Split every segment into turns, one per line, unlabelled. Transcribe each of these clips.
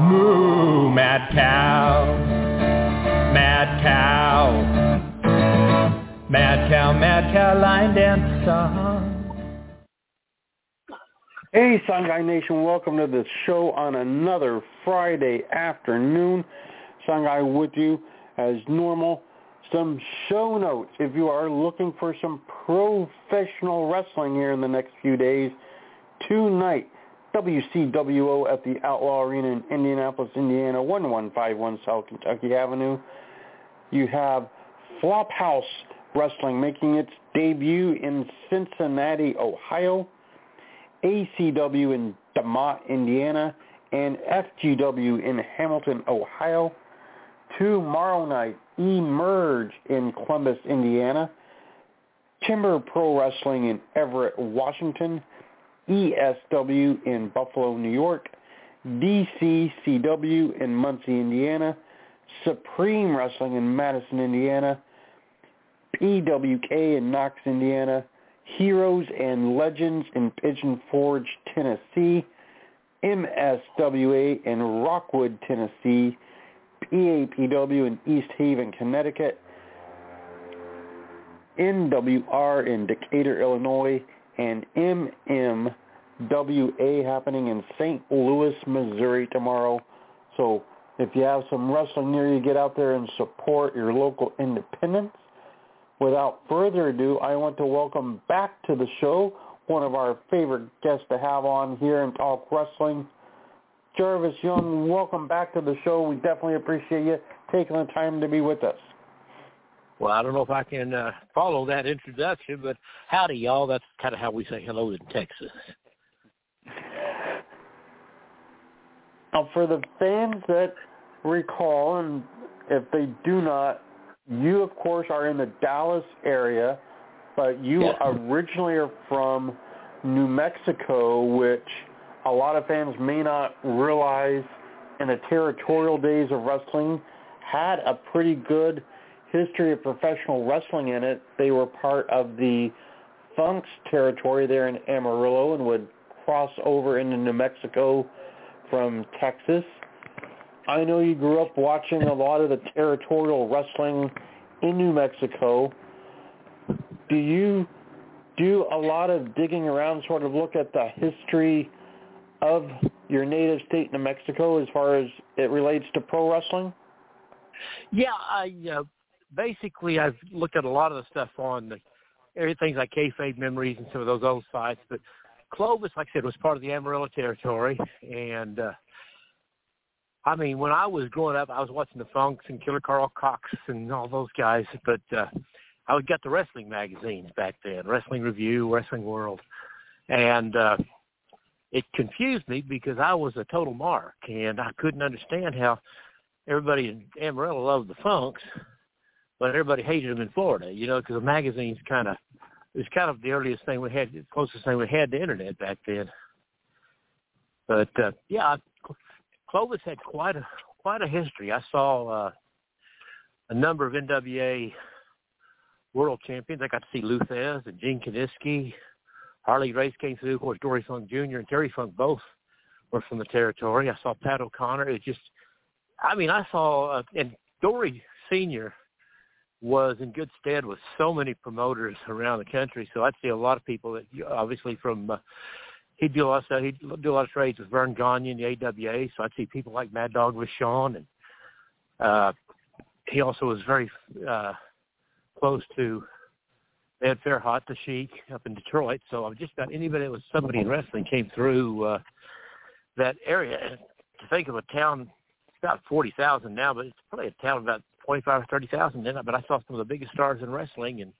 Moo, mad cow, mad cow. Mad cow, mad cow, line dance song.
Hey, Sun Guy Nation, welcome to the show on another Friday afternoon. Sun Guy with you as normal. Some show notes if you are looking for some professional wrestling here in the next few days. Tonight, WCWO at the Outlaw Arena in Indianapolis, Indiana, 1151 South Kentucky Avenue. You have Flophouse Wrestling making its debut in Cincinnati, Ohio, ACW in DeMotte, Indiana, and FGW in Hamilton, Ohio. Tomorrow night, Emerge in Columbus, Indiana, Timber Pro Wrestling in Everett, Washington, ESW in Buffalo, New York, DCCW in Muncie, Indiana, Supreme Wrestling in Madison, Indiana, PWK in Knox, Indiana, Heroes and Legends in Pigeon Forge, Tennessee, MSWA in Rockwood, Tennessee, PAPW in East Haven, Connecticut, NWR in Decatur, Illinois, and MMWA happening in St. Louis, Missouri tomorrow. So if you have some wrestling near you, get out there and support your local independents. Without further ado, I want to welcome back to the show one of our favorite guests to have on here and talk wrestling. Jarvis Young, welcome back to the show. We definitely appreciate you taking the time to be with us.
Well, I don't know if I can uh, follow that introduction, but howdy, y'all. That's kind of how we say hello in Texas.
Now, for the fans that recall, and if they do not, you, of course, are in the Dallas area, but you
Yes.
originally are from New Mexico, which a lot of fans may not realize in the territorial days of wrestling had a pretty good history of professional wrestling in it. They were part of the Funks territory there in Amarillo and would cross over into New Mexico from Texas. I know you grew up watching a lot of the territorial wrestling in New Mexico. Do you do a lot of digging around, sort of look at the history of your native state, New Mexico, as far as it relates to pro wrestling?
Yeah, I uh, basically I've looked at a lot of the stuff on the everything's like kayfabe memories and some of those old sites, but Clovis, like I said, was part of the Amarillo territory, and uh, I mean, when I was growing up, I was watching the Funks and Killer Karl Kox and all those guys, but uh, I would get the wrestling magazines back then, Wrestling Review, Wrestling World, and uh, it confused me because I was a total mark, and I couldn't understand how everybody in Amarillo loved the Funks, but everybody hated them in Florida, you know, because the magazines kind of it was kind of the earliest thing we had, the closest thing we had to internet back then. But uh, yeah, Clovis had quite a quite a history. I saw uh, a number of NWA world champions. I got to see Lou Thesz and Gene Kiniski. Harley Race came through. Of course, Dory Funk Jr. and Terry Funk both were from the territory. I saw Pat O'Connor. It just, I mean, I saw, uh, and Dory Sr. was in good stead with so many promoters around the country. So I'd see a lot of people that obviously from, uh, he'd do a lot of. He'd do a lot of trades with Verne Gagne in the AWA. So I'd see people like Mad Dog Vachon and, uh, he also was very, uh, close to Ed Farhat, the Sheik, up in Detroit. So just about anybody that was somebody in wrestling came through uh, that area. To think of a town, about forty thousand now, but it's probably a town about twenty-five or thirty thousand. Then, but I saw some of the biggest stars in wrestling, and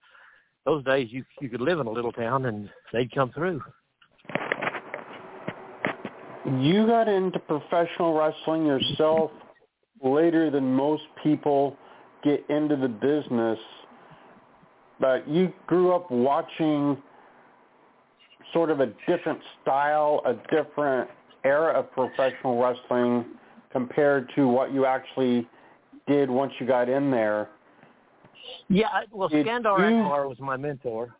those days you you could live in a little town and they'd come through.
You got into professional wrestling yourself later than most people get into the business, but you grew up watching sort of a different style, a different era of professional wrestling compared to what you actually did once you got in there.
Yeah, well, Skandar you... Akbar was my mentor,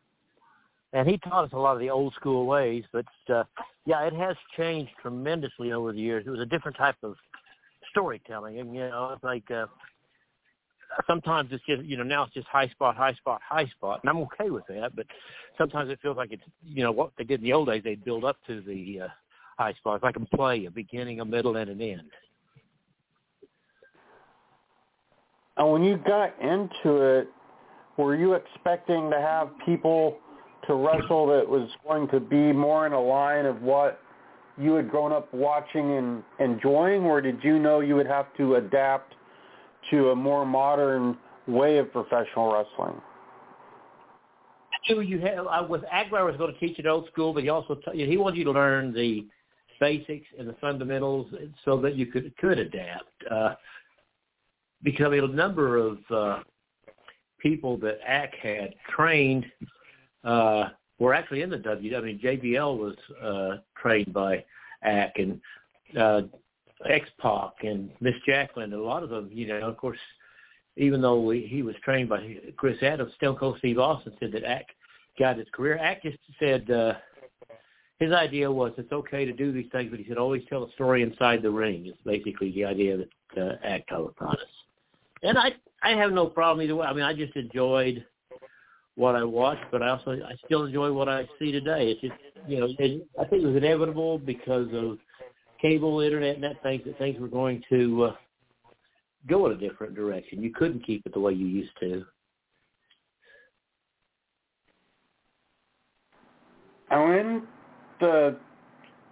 and he taught us a lot of the old school ways. But uh, yeah, it has changed tremendously over the years. It was a different type of storytelling, and you know, it's like uh, sometimes it's just you know now it's just high spot, high spot, high spot, and I'm okay with that. But sometimes it feels like it's you know what they did in the old days. They'd build up to the uh, high spot. It's like a play, a beginning, a middle, and an end.
And when you got into it, were you expecting to have people to wrestle that was going to be more in a line of what you had grown up watching and enjoying, or did you know you would have to adapt to a more modern way of professional wrestling?
I knew you had. Uh, with Akbar was going to teach it old school, but he also t- he wanted you to learn the basics and the fundamentals so that you could could adapt. Uh, because a number of uh, people that AK had trained uh, were actually in the W. I mean, JBL was uh, trained by AK and uh, X-Pac and Miss Jacqueline. A lot of them, you know, of course, even though we, he was trained by Chris Adams, Stone Cold Steve Austin said that AK got his career. AK just said uh, his idea was it's okay to do these things, but he said always tell a story inside the ring. Is basically the idea that uh, AK taught us. And I I have no problem either way. I mean, I just enjoyed what I watched, but I also I still enjoy what I see today. It's just you know it, I think it was inevitable because of cable, internet, and that things that things were going to uh, go in a different direction. You couldn't keep it the way you used to.
Now, in the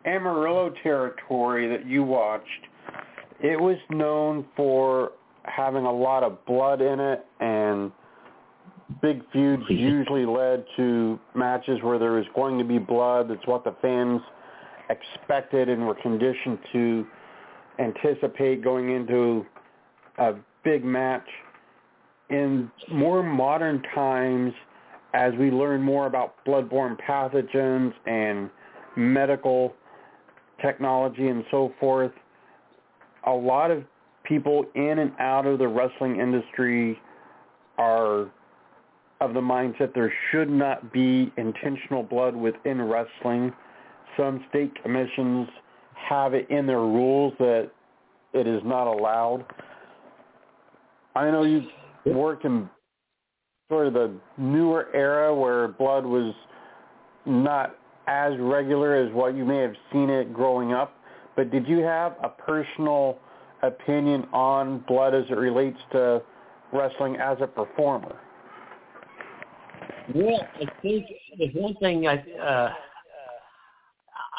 Amarillo territory that you watched, it was known for having a lot of blood in it and big feuds usually led to matches where there was going to be blood. That's what the fans expected and were conditioned to anticipate going into a big match. In more modern times, as we learn more about bloodborne pathogens and medical technology and so forth, a lot of people in and out of the wrestling industry are of the mindset there should not be intentional blood within wrestling. Some state commissions have it in their rules that it is not allowed. I know you worked in sort of the newer era where blood was not as regular as what you may have seen it growing up, but did you have a personal opinion on blood as it relates to wrestling as a performer?
Well, I think there's one thing I uh,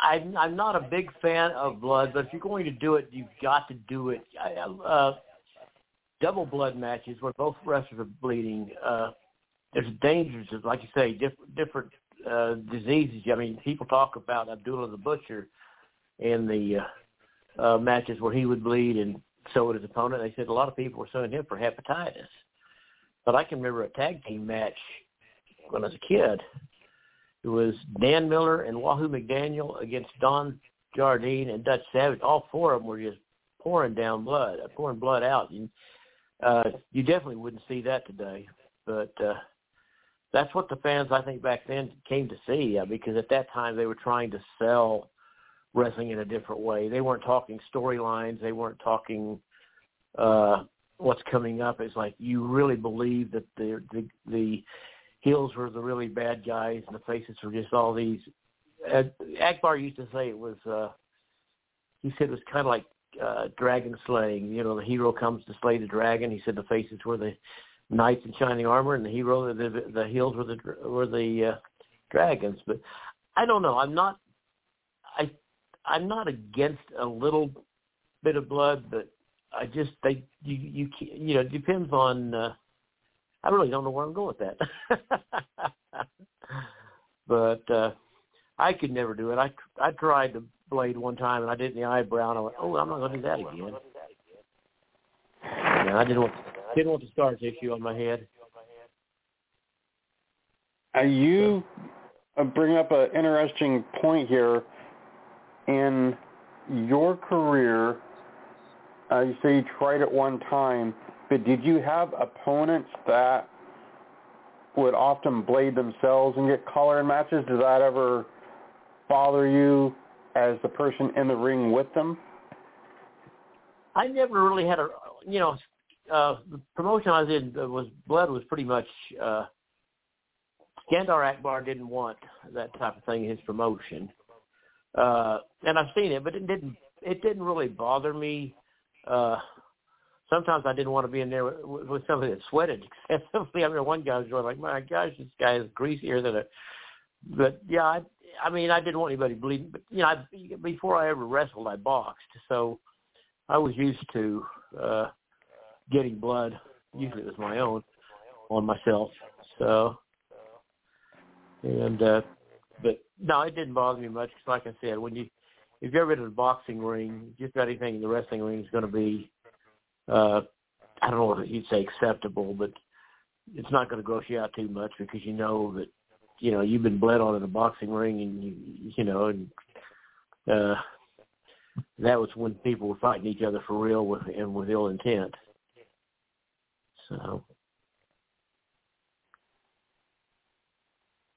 I'm I'm not a big fan of blood, but if you're going to do it, you've got to do it. Uh, double blood matches where both wrestlers are bleeding. Uh, there's dangers like you say, different different uh, diseases. I mean, people talk about Abdullah the Butcher in the uh, uh, matches where he would bleed and so would his opponent. They said a lot of people were suing him for hepatitis. But I can remember a tag team match when I was a kid. It was Dan Miller and Wahoo McDaniel against Don Jardine and Dutch Savage. All four of them were just pouring down blood, uh, pouring blood out. And, uh, you definitely wouldn't see that today. But uh, that's what the fans, I think, back then came to see uh, because at that time they were trying to sell wrestling in a different way. They weren't talking storylines. They weren't talking uh, what's coming up. It's like you really believe that the the, the heels were the really bad guys and the faces were just all these. Akbar used to say it was. Uh, he said it was kind of like uh, dragon slaying. You know, the hero comes to slay the dragon. He said the faces were the knights in shining armor, and the hero, the the heels were the were the uh, dragons. But I don't know. I'm not. I I'm not against a little bit of blood, but I just they you you you know it depends on. uh I really don't know where I'm going with that. but uh I could never do it. I I tried to blade one time and I did the eyebrow and I went, oh, I'm not going to do that again. Yeah, I didn't want didn't want to start this issue on my head.
Uh, you uh, bring up an interesting point here. In your career, uh, you say you tried it one time, but did you have opponents that would often blade themselves and get color in matches? Does that ever bother you as the person in the ring with them?
I never really had a, you know, uh, the promotion I was in was Blood was pretty much uh, Skandar Akbar didn't want that type of thing in his promotion, uh, and I've seen it, but it didn't it didn't really bother me. Uh, sometimes I didn't want to be in there with, with somebody that sweated excessively. I mean, one guy was going like, "My gosh, this guy is greasier than a." But yeah, I, I mean, I didn't want anybody bleeding. But you know, I, before I ever wrestled, I boxed, so I was used to uh getting blood. Usually, it was my own on myself. So, and uh but no, it didn't bother me much because, like I said, when you if you're ever in a boxing ring, just about anything in the wrestling ring is going to be uh, I don't know if you'd say acceptable, but it's not going to gross you out too much because you know that you know you've been bled on in a boxing ring, and you you know, and uh, that was when people were fighting each other for real with and with ill intent. So.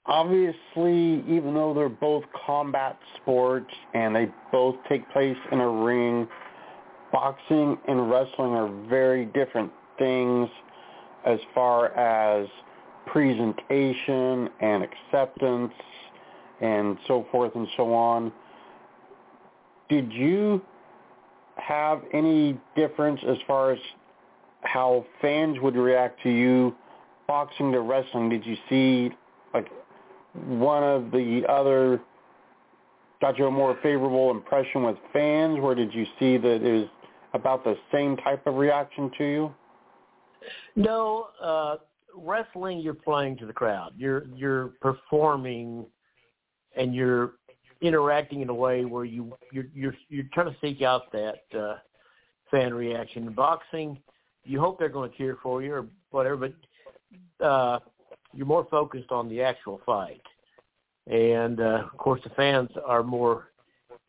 Obviously, even though they're both combat sports and they both take place in a ring, boxing and wrestling are very different things as far as presentation and acceptance and so forth and so on. Did you have any difference as far as how fans would react to you boxing to wrestling? Did you see one of the other got you a more favorable impression with fans, or did you see that it was about the same type of reaction to you?
No, uh, wrestling you're playing to the crowd. You're you're performing, and you're interacting in a way where you you're you're, you're trying to seek out that uh, fan reaction. In boxing, you hope they're going to cheer for you or whatever, but uh, you're more focused on the actual fight. And uh, of course, the fans are more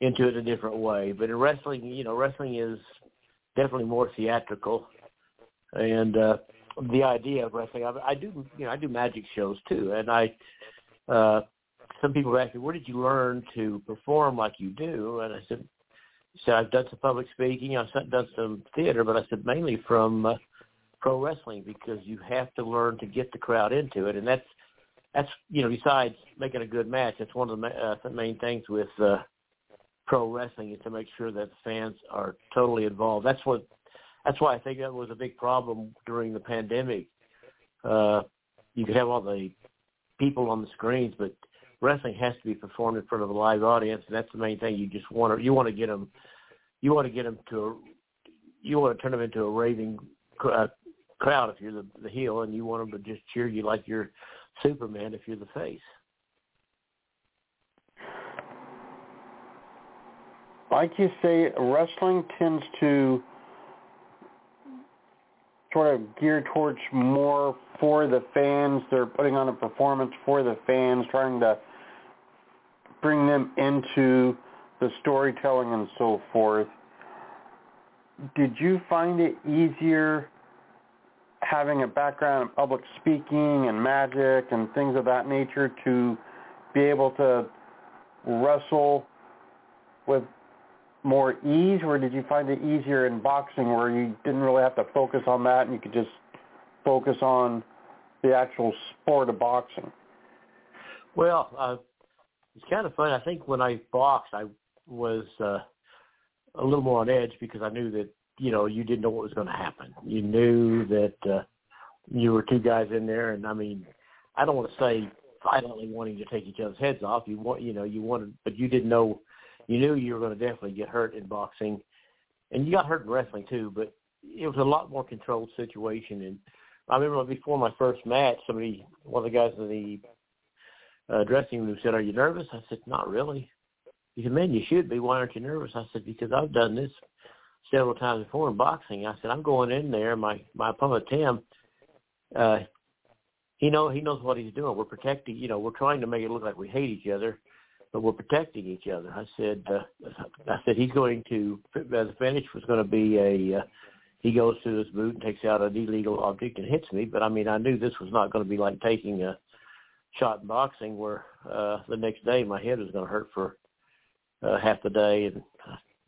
into it a different way. But in wrestling, you know, wrestling is definitely more theatrical, and uh, the idea of wrestling. I, I do, you know, I do magic shows too, and I. Uh, some people ask me, where did you learn to perform like you do? And I said, so I've done some public speaking, I've done some theater, but I said mainly from uh, pro wrestling because you have to learn to get the crowd into it, and that's that's you know besides making a good match, that's one of the uh, main things with uh, pro wrestling is to make sure that fans are totally involved. That's what that's why I think that was a big problem during the pandemic. Uh, you could have all the people on the screens, but wrestling has to be performed in front of a live audience, and that's the main thing. You just want to you want to get them you want to get them to a, you want to turn them into a raving uh, crowd if you're the, the heel, and you want them to just cheer you like you're Superman if you're the face.
Like you say, wrestling tends to sort of gear towards more for the fans. They're putting on a performance for the fans, trying to bring them into the storytelling and so forth. Did you find it easier having a background in public speaking and magic and things of that nature to be able to wrestle with more ease, or did you find it easier in boxing where you didn't really have to focus on that and you could just focus on the actual sport of boxing?
Well, uh, it's kind of fun. I think when I boxed, I was uh, a little more on edge because I knew that you know you didn't know what was going to happen. You knew that uh, you were two guys in there, and I mean, I don't want to say violently wanting to take each other's heads off. You want, you know, you wanted, but you didn't know you knew you were going to definitely get hurt in boxing, and you got hurt in wrestling too. But it was a lot more controlled situation. And I remember before my first match, somebody, one of the guys in the uh, dressing room said, "Are you nervous?" I said, "Not really." He said, "Man, you should be. Why aren't you nervous?" I said, "Because I've done this several times before in boxing. I said, I'm going in there. My my opponent Tim, uh, he know he knows what he's doing. We're protecting. You know, we're trying to make it look like we hate each other, but we're protecting each other. I said, uh, I said he's going to uh, the finish was going to be a. Uh, he goes to his boot and takes out an illegal object and hits me. But I mean, I knew this was not going to be like taking a shot in boxing where uh, the next day my head was going to hurt for uh, half the day, and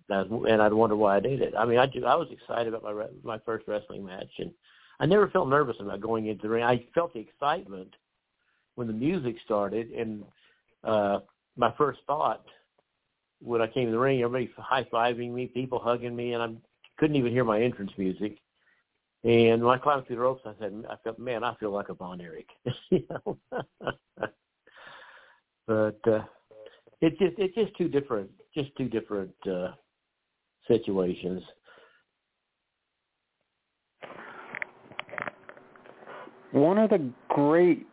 and I'd wonder why I did it. I mean, I do, I was excited about my my first wrestling match, and I never felt nervous about going into the ring. I felt the excitement when the music started, and uh, my first thought when I came in the ring, everybody high fiving me, people hugging me, and I couldn't even hear my entrance music. And when I climbed through the ropes, I said, I felt, man, I feel like a Von Erich. you know? but uh, it's just it's just two different just two different uh, situations.
One of the great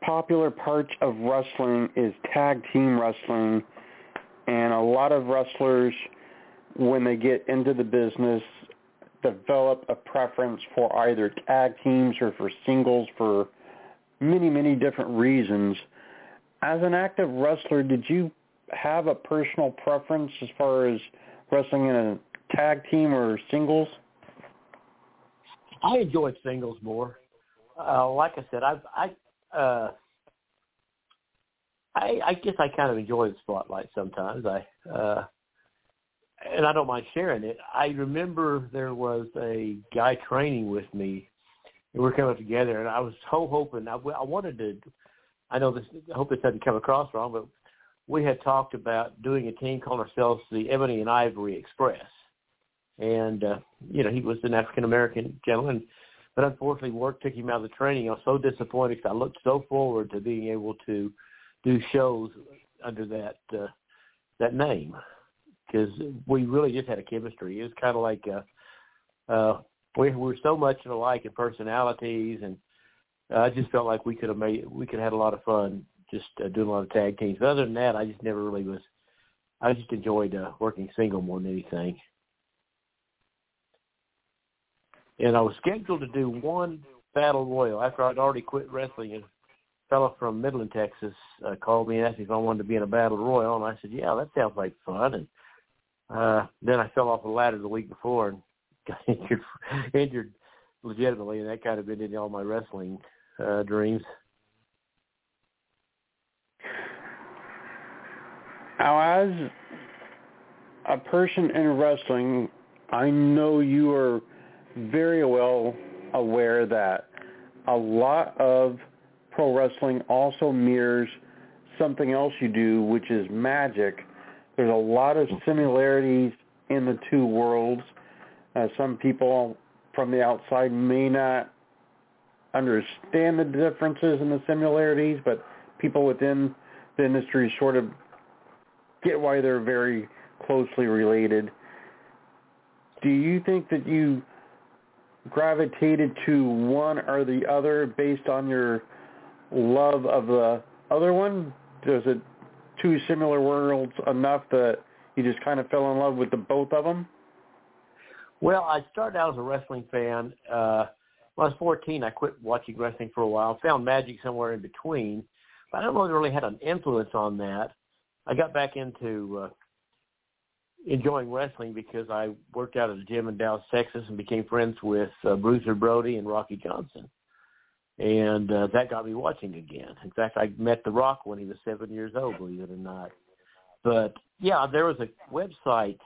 popular parts of wrestling is tag team wrestling, and a lot of wrestlers, when they get into the business, develop a preference for either tag teams or for singles for many, many different reasons. As an active wrestler, did you have a personal preference as far as wrestling in a tag team or singles?
I enjoyed singles more. Uh, like I said, I've, I, uh, I, I guess I kind of enjoy the spotlight sometimes. I, uh, and I don't mind sharing it. I remember there was a guy training with me, and we are coming together, and I was so hoping I, I wanted to. I know this. I hope this doesn't come across wrong, but we had talked about doing a team calling ourselves the Ebony and Ivory Express. And, uh, you know, he was an African-American gentleman, but unfortunately work took him out of the training. I was so disappointed because I looked so forward to being able to do shows under that, uh, that name because we really just had a chemistry. It was kind of like, uh, uh, we, we were so much alike in personalities and uh, I just felt like we could have made, we could have had a lot of fun just uh, doing a lot of tag teams. But other than that, I just never really was. I just enjoyed uh, working single more than anything. And I was scheduled to do one battle royal after I'd already quit wrestling. A fellow from Midland, Texas, uh, called me and asked me if I wanted to be in a battle royal, and I said, "Yeah, that sounds like fun." And uh, then I fell off the ladder the week before and got injured, injured legitimately, and that kind of ended all my wrestling uh, dreams.
Now, as a person in wrestling, I know you are very well aware that a lot of pro wrestling also mirrors something else you do, which is magic. There's a lot of similarities in the two worlds. Uh, some people from the outside may not understand the differences and the similarities, but people within the industry sort of get why they're very closely related. Do you think that you gravitated to one or the other based on your love of the other one? Does it two similar worlds enough that you just kind of fell in love with the both of them?
Well, I started out as a wrestling fan. Uh, when I was 14, I quit watching wrestling for a while. Found magic somewhere in between, but I don't know if it really had an influence on that. I got back into uh, enjoying wrestling because I worked out at a gym in Dallas, Texas, and became friends with uh, Bruiser Brody and Rocky Johnson, and uh, that got me watching again. In fact, I met The Rock when he was seven years old, believe it or not. But yeah, there was a website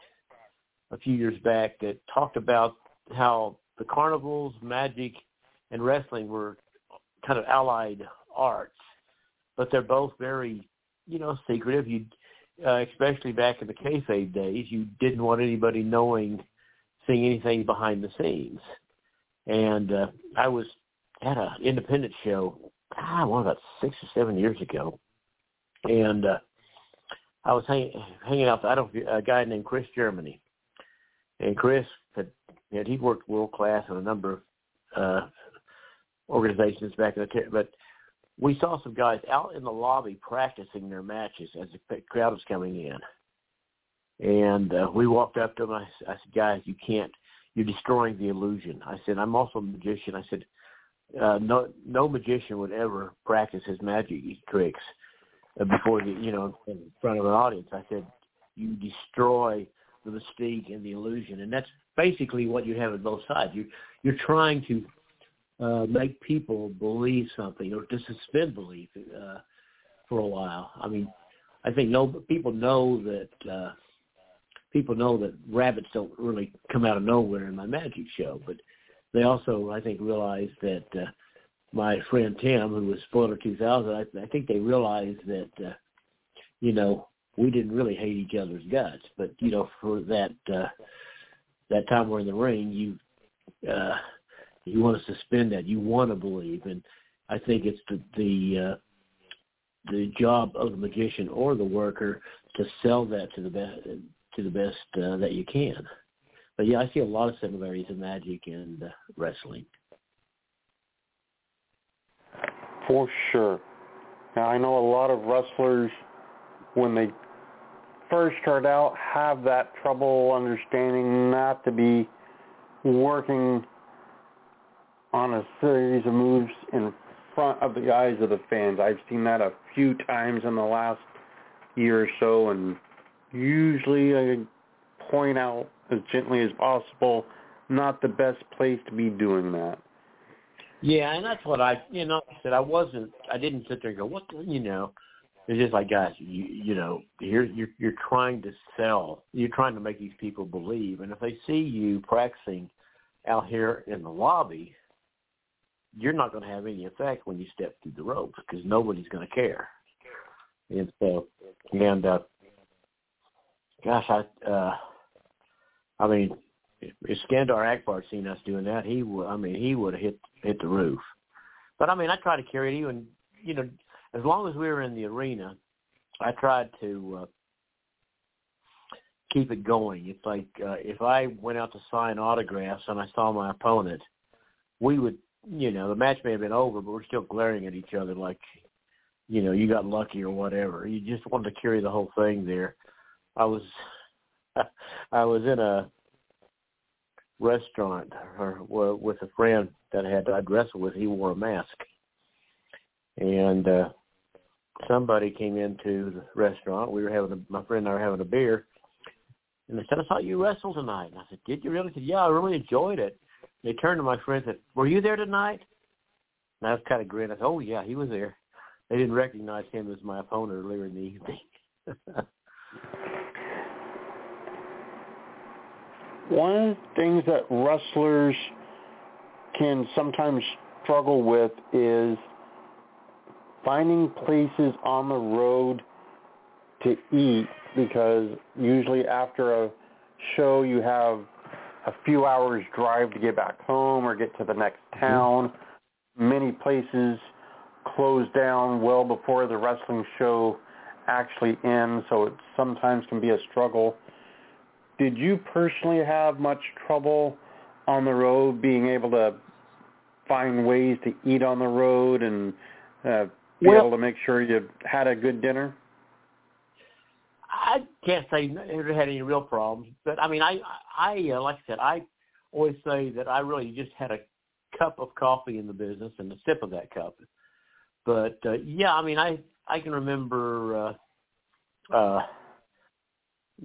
a few years back that talked about how the carnivals, magic, and wrestling were kind of allied arts, but they're both very you know, secretive. You, uh, especially back in the kayfabe days, you didn't want anybody knowing, seeing anything behind the scenes. And uh, I was at an independent show, ah, one about six or seven years ago, and uh, I was hang, hanging out. I don't a guy named Chris Germany, and Chris had, had he worked world class in a number of uh, organizations back in the but we saw some guys out in the lobby practicing their matches as the crowd was coming in. And uh, we walked up to them. I, I said, guys, you can't. You're destroying the illusion. I said, I'm also a magician. I said, uh, no no magician would ever practice his magic tricks uh, before the you know in front of an audience. I said you destroy the mystique and the illusion, and that's basically what you have at both sides. You you're trying to uh, make people believe something or to suspend belief uh, for a while. I mean, I think no people know that uh, people know that rabbits don't really come out of nowhere in my magic show, but they also, I think, realized that uh, my friend Tim, who was Spoiler 2000, I, I think they realized that, uh, you know, we didn't really hate each other's guts, but you know, for that uh, that time we're in the ring, you uh, you want to suspend that, you want to believe, and I think it's the the uh, the job of the magician or the worker to sell that to the best to the best uh, that you can but yeah, I see a lot of similarities in magic and uh, wrestling.
For sure. Now I know a lot of wrestlers when they first start out have that trouble understanding not to be working on a series of moves in front of the eyes of the fans. I've seen that a few times in the last year or so and usually I point out as gently as possible, not the best place to be doing that.
Yeah, and that's what I, you know, I said I wasn't, I didn't sit there and go, what, you know, it's just like, guys, you, you know, you're you're you're trying to sell, you're trying to make these people believe, and if they see you practicing out here in the lobby, you're not going to have any effect when you step through the ropes because nobody's going to care. And so, and uh, gosh, I. uh I mean, if Skandar Akbar seen us doing that, he would. I mean, he would have hit hit the roof. But I mean, I tried to carry it even. You know, as long as we were in the arena, I tried to uh, keep it going. It's like uh, if I went out to sign autographs and I saw my opponent, we would, you know, the match may have been over, but we're still glaring at each other like, you know, you got lucky or whatever. You just wanted to carry the whole thing there. I was I was in a restaurant or, with a friend that I had I'd with. He wore a mask, and uh, somebody came into the restaurant. We were having a, my friend and I were having a beer, and they said, "I saw you wrestle tonight." And I said, "Did you really?" I said, "Yeah, I really enjoyed it." They turned to my friend and said, "Were you there tonight?" And I was kind of grinning. I said, "Oh yeah, he was there." They didn't recognize him as my opponent earlier in the evening.
one of the things that wrestlers can sometimes struggle with is finding places on the road to eat because usually after a show you have a few hours drive to get back home or get to the next town. Many places close down well before the wrestling show actually ends, so it sometimes can be a struggle did you personally have much trouble on the road being able to find ways to eat on the road and uh, be well, able to make sure you had a good dinner?
I can't say it had any real problems, but I mean, I, I, uh, like I said, I always say that I really just had a cup of coffee in the business and a sip of that cup. But uh, yeah, I mean, I I can remember. uh uh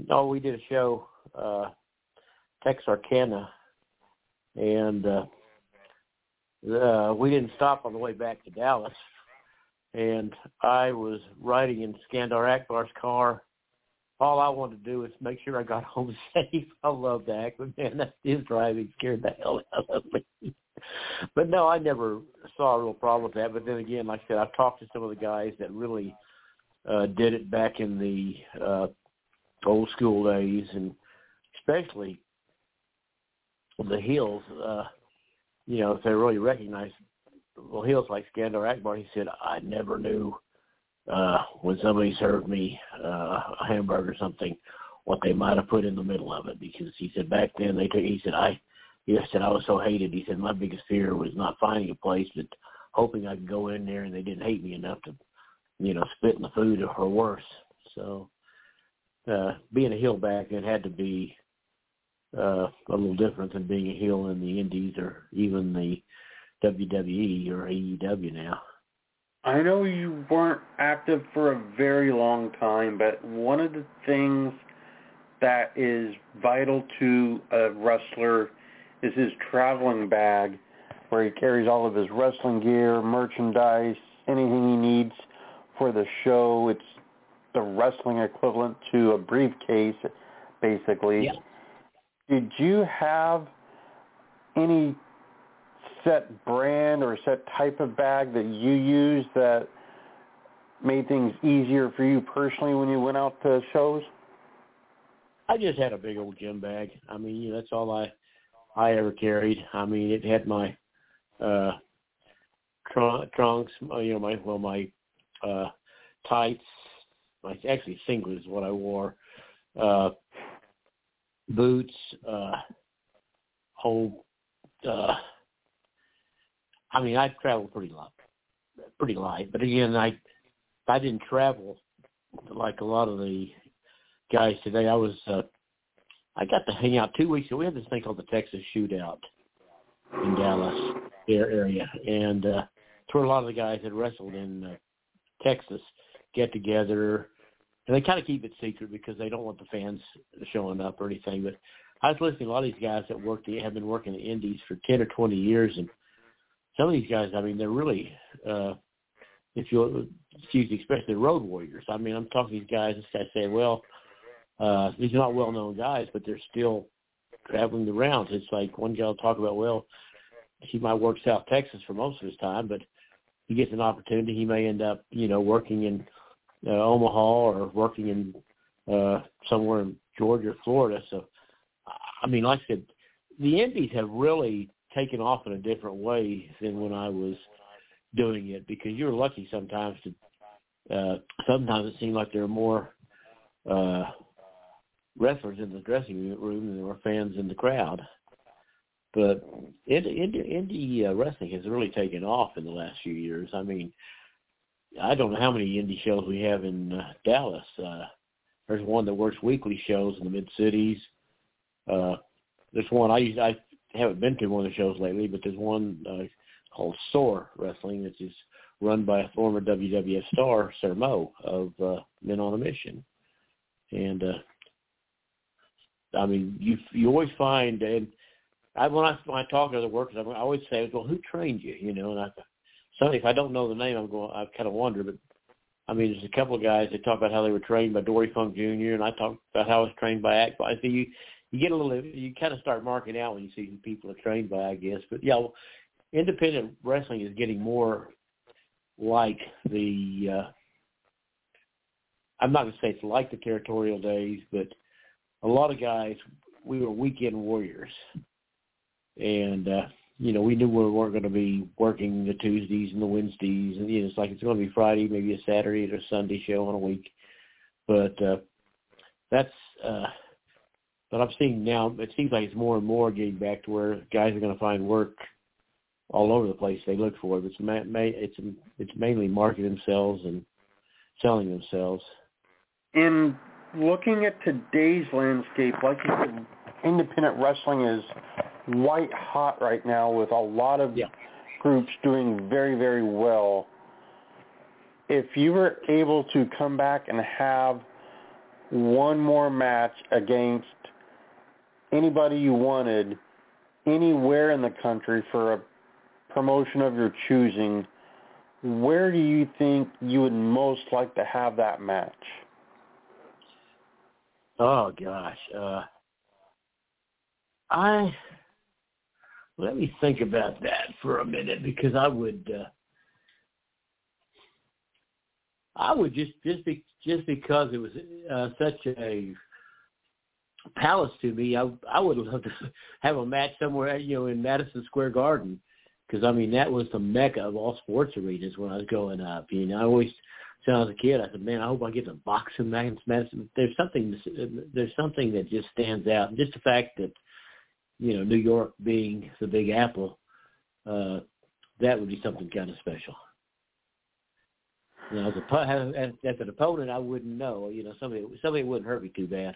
Oh, we did a show uh, Texarkana, and uh, uh, we didn't stop on the way back to Dallas. And I was riding in Skandar Akbar's car. All I wanted to do was make sure I got home safe. I love that, but man, that his driving scared the hell out of me. but no, I never saw a real problem with that. But then again, like I said, I've talked to some of the guys that really uh, did it back in the uh, old school days, and especially the heels, uh, you know, if they really recognize well heels like Skandar Akbar, he said, I never knew uh when somebody served me uh a hamburger or something what they might have put in the middle of it because he said back then they took he said I he said I was so hated. He said my biggest fear was not finding a place but hoping I could go in there and they didn't hate me enough to you know, spit in the food or worse. So uh, being a heel back then had to be uh, a little different than being a heel in the Indies or even the WWE or AEW now.
I know you weren't active for a very long time, but one of the things that is vital to a wrestler is his traveling bag where he carries all of his wrestling gear, merchandise, anything he needs for the show. It's the wrestling equivalent to a briefcase, basically.
Yeah.
Did you have any set brand or a set type of bag that you use that made things easier for you personally when you went out to shows?
I just had a big old gym bag. I mean, you know, that's all I I ever carried. I mean, it had my uh trunk, trunks, you know, my well my uh tights, my actually singlet is what I wore. Uh boots, uh whole uh I mean, I traveled pretty light, pretty light. But again, I I didn't travel like a lot of the guys today. I was uh, I got to hang out two weeks ago. We had this thing called the Texas Shootout in Dallas area, and uh, it's where a lot of the guys that wrestled in uh, Texas get together. And they kind of keep it secret because they don't want the fans showing up or anything. But I was listening to a lot of these guys that work have been working the Indies for ten or twenty years, and some of these guys, I mean, they're really, uh, if you excuse the expression, road warriors. I mean, I'm talking to these guys. This guy saying, well, uh, these are not well-known guys, but they're still traveling the rounds. It's like one guy will talk about, well, he might work South Texas for most of his time, but he gets an opportunity. He may end up, you know, working in uh, Omaha or working in uh, somewhere in Georgia or Florida. So, I mean, like I said, the Indies have really taken off in a different way than when I was doing it because you're lucky sometimes to uh sometimes it seemed like there were more uh wrestlers in the dressing room than there were fans in the crowd. But indie, indie, uh, wrestling has really taken off in the last few years. I mean, I don't know how many indie shows we have in uh, Dallas. Uh, there's one that works weekly shows in the mid cities. Uh, there's one I used, I haven't been to one of the shows lately, but there's one uh, called SOAR Wrestling, which is run by a former WWF star, Sir Mo of uh, Men on a Mission. And uh, I mean, you you always find, and I when I when I talk to other workers, I always say, well, who trained you? You know, and I, so if I don't know the name, I'm going, I kind of wonder, but. I mean, there's a couple of guys that talk about how they were trained by Dory Funk Jr. and I talk about how I was trained by Act. I see you you get a little you kind of start marking out when you see who people are trained by, I guess. But yeah, independent wrestling is getting more like the. uh I'm not going to say it's like the territorial days, but a lot of guys we were weekend warriors, and uh, you know we knew we weren't going to be working the Tuesdays and the Wednesdays, and you know it's like it's going to be Friday, maybe a Saturday or Sunday show in a week, but uh, that's. uh but I'm seeing now it seems like it's more and more getting back to where guys are going to find work all over the place they look for. But it's ma- ma- it's it's mainly marketing themselves and selling themselves.
In looking at today's landscape, like you said, independent wrestling is white hot right now with a lot of
yeah.
groups doing very very well. If you were able to come back and have one more match against anybody you wanted anywhere in the country for a promotion of your choosing, where do you think you would most like to have that match?
Oh gosh, uh, I let me think about that for a minute because I would, uh, I would just just be just because it was uh, such a Palace to me, I I would love to have a match somewhere, you know, in Madison Square Garden, because I mean that was the mecca of all sports arenas when I was growing up. You know, I always, when I was a kid, I said, man, I hope I get to box in Madison. There's something, there's something that just stands out, just the fact that, you know, New York being the Big Apple, uh, that would be something kind of special. You know, as a as an opponent, I wouldn't know. You know, somebody somebody wouldn't hurt me too bad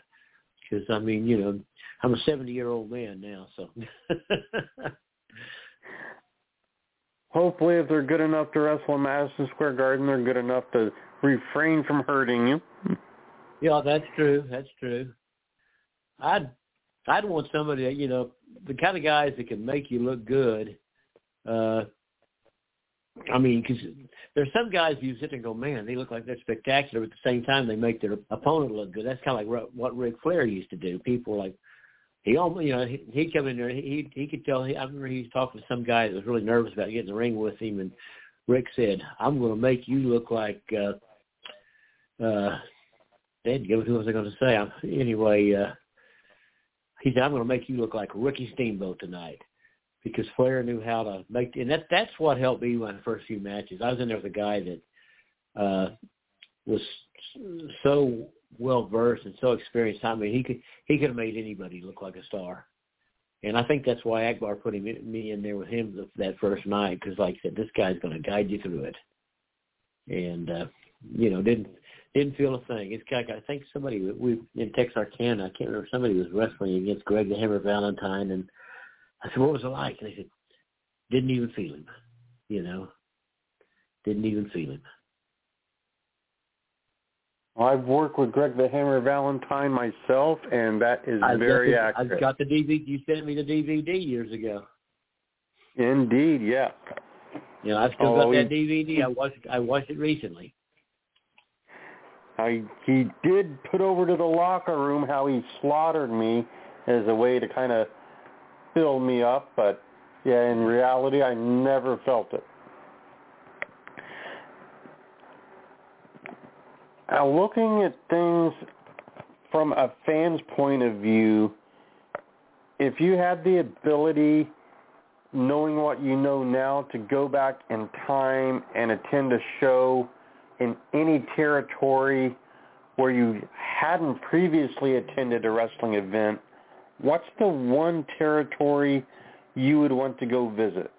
because I mean, you know, I'm a 70 year old man now, so.
Hopefully, if they're good enough to wrestle in Madison Square Garden, they're good enough to refrain from hurting you.
Yeah, that's true. That's true. I'd I'd want somebody, you know, the kind of guys that can make you look good. Uh I mean, because there's some guys you sit and go, man, they look like they're spectacular, but at the same time they make their opponent look good. That's kind of like what Ric Flair used to do. People like, he almost, you know, he, he'd come in there. He he could tell. He, I remember he was talking to some guy that was really nervous about getting in the ring with him, and Ric said, "I'm going to make you look like." uh uh Dad, who was I going to say? I'm, anyway, uh he said, "I'm going to make you look like Ricky Steamboat tonight." Because Flair knew how to make, and that that's what helped me my first few matches. I was in there with a guy that uh was so well versed and so experienced. I mean, he could he could have made anybody look like a star. And I think that's why Akbar put him me in there with him that first night because, like I said, this guy's going to guide you through it. And uh, you know, didn't didn't feel a thing. It's kind of, I think somebody we in Texarkana, I can't remember somebody was wrestling against Greg the Hammer Valentine, and I said, "What was it like?" And they said, "Didn't even feel him." You know, didn't even feel him.
I've worked with Greg the Hammer Valentine myself, and that is
I've
very
the,
accurate.
I've got the DVD. You sent me the DVD years ago.
Indeed, yeah.
Yeah, I've still
oh,
got that DVD. I watched. I watched it recently.
I he did put over to the locker room how he slaughtered me as a way to kind of fill me up, but yeah, in reality, I never felt it. Now, looking at things from a fan's point of view, if you had the ability, knowing what you know now, to go back in time and attend a show in any territory where you hadn't previously attended a wrestling event, what's the one territory you would want to go visit?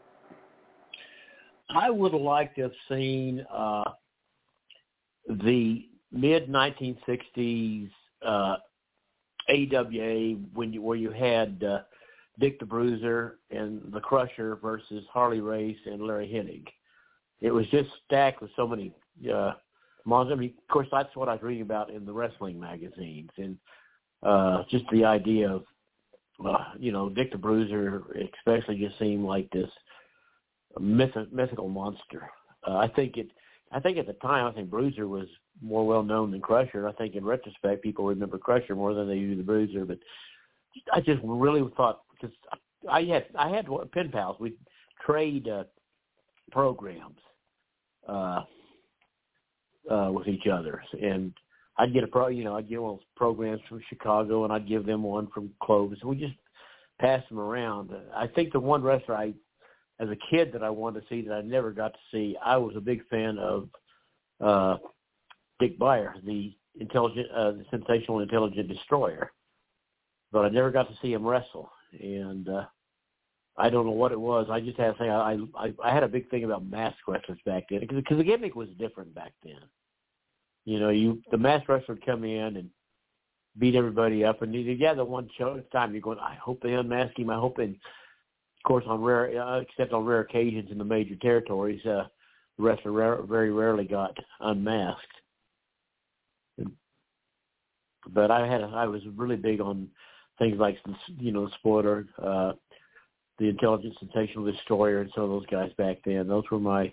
I would like to have seen uh, the mid 1960s uh, AWA when you where you had uh, Dick the Bruiser and the Crusher versus Harley Race and Larry Hennig. It was just stacked with so many uh, monsters. I mean, of course, that's what I was reading about in the wrestling magazines, and uh, just the idea of uh, you know Dick the Bruiser, especially, just seemed like this myth- mythical monster. Uh, I think it. I think at the time, I think Bruiser was more well known than Crusher. I think in retrospect, people remember Crusher more than they do the Bruiser. But I just really thought because I had I had pen pals. We trade uh, programs uh, uh, with each other, and I'd get a pro. You know, I'd get one of programs from Chicago, and I'd give them one from Clovis. We just pass them around. I think the one wrestler I, as a kid, that I wanted to see that I never got to see. I was a big fan of uh, Dick Beyer, the intelligent, uh, the sensational intelligent destroyer. But I never got to see him wrestle, and uh, I don't know what it was. I just had to say I I, I had a big thing about mask wrestlers back then because the gimmick was different back then. You know, you the mask wrestler would come in and beat everybody up, and yeah, the one show at a time you're going, I hope they unmask him. I hope, and of course, on rare, uh, except on rare occasions in the major territories, uh, the wrestler rare, very rarely got unmasked but I had I was really big on things like you know Spoiler, uh, the Intelligent Sensational Destroyer, and some of those guys back then. Those were my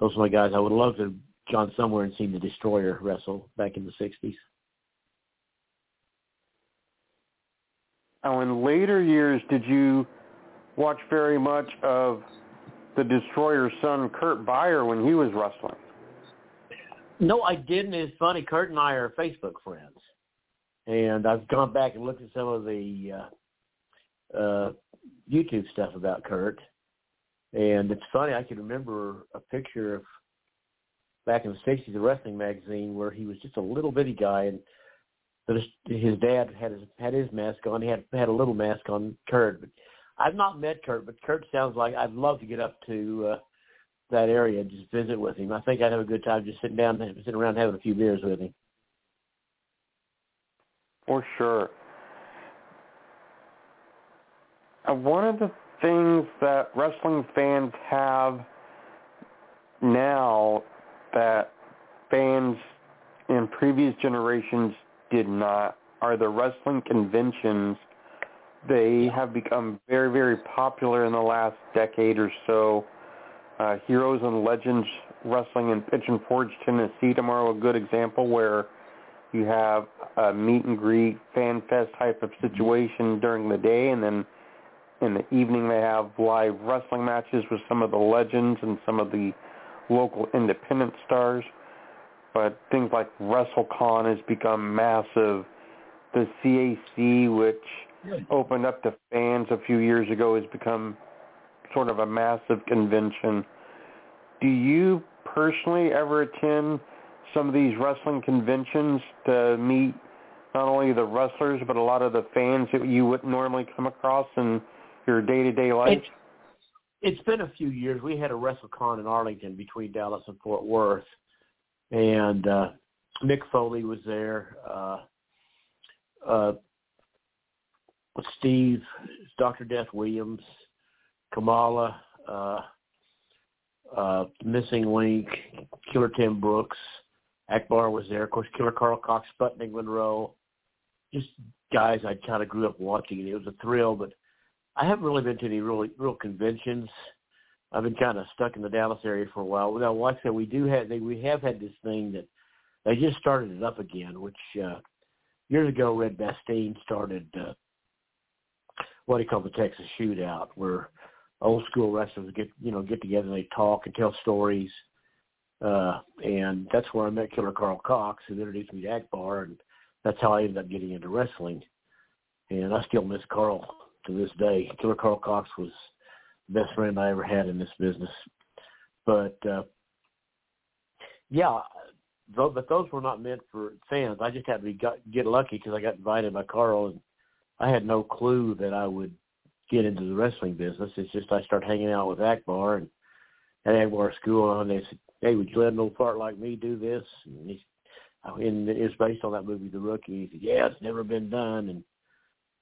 those were my guys. I would love to gone somewhere and seen the Destroyer wrestle back in the '60s.
Now, in later years, did you watch very much of the Destroyer's son, Kurt Beyer, when he was wrestling?
No, I didn't. It's funny. Kurt and I are Facebook friends and I've gone back and looked at some of the uh, uh, YouTube stuff about Kurt, and it's funny. I can remember a picture of back in the '60s, a wrestling magazine where he was just a little bitty guy, and his dad had his had his mask on. He had had a little mask on Kurt. But I've not met Kurt, but Kurt sounds like I'd love to get up to uh, that area and just visit with him. I think I'd have a good time just sitting down, sitting around having a few beers with him.
For sure. Uh, one of the things that wrestling fans have now that fans in previous generations did not are the wrestling conventions. They have become very, very popular in the last decade or so. Uh, Heroes and Legends Wrestling in Pigeon Forge, Tennessee tomorrow, a good example where you have a meet and greet fan fest type of situation during the day and then in the evening they have live wrestling matches with some of the legends and some of the local independent stars. But things like WrestleCon has become massive. The CAC, which opened up to fans a few years ago, has become sort of a massive convention. Do you personally ever attend some of these wrestling conventions to meet not only the wrestlers but a lot of the fans that you wouldn't normally come across in your day-to-day life?
It's, it's been a few years. We had a WrestleCon in Arlington between Dallas and Fort Worth, and uh, Mick Foley was there. Uh, uh, Steve, Dr. Death Williams, Kamala, uh, uh, Missing Link, Killer Tim Brooks, Akbar was there. Of course, Killer Karl Kox, Sputnik Monroe, just guys I kind of grew up watching. And it was a thrill, but I haven't really been to any really real conventions. I've been kind of stuck in the Dallas area for a while. Now, like I said, we do have they, we have had this thing that they just started it up again, which uh, years ago Red Bastien started uh, what he called the Texas Shootout, where old school wrestlers get you know get together and they talk and tell stories. Uh, and that's where I met Killer Karl Kox, who introduced me to Akbar, and that's how I ended up getting into wrestling. And I still miss Karl to this day. Killer Karl Kox was the best friend I ever had in this business. But uh, yeah, though, but those were not meant for fans. I just had to got, get lucky because I got invited by Karl, and I had no clue that I would get into the wrestling business. It's just I started hanging out with Akbar and at Akbar school, and they said, "Hey, would you let an old fart like me do this?" And, he, and it was based on that movie, The Rookie. He said, "Yeah, it's never been done," and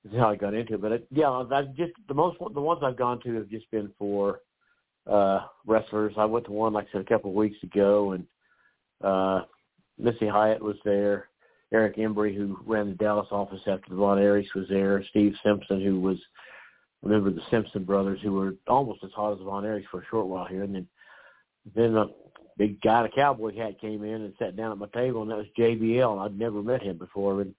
is how I got into it. But it, yeah, I just the most the ones I've gone to have just been for uh wrestlers. I went to one like I said a couple of weeks ago, and uh Missy Hyatt was there. Eric Embry, who ran the Dallas office after the Von Erichs, was there. Steve Simpson, who was remember the Simpson brothers, who were almost as hot as Von Erichs for a short while here, and then then a big guy in a cowboy hat came in and sat down at my table, and that was JBL, and I'd never met him before, and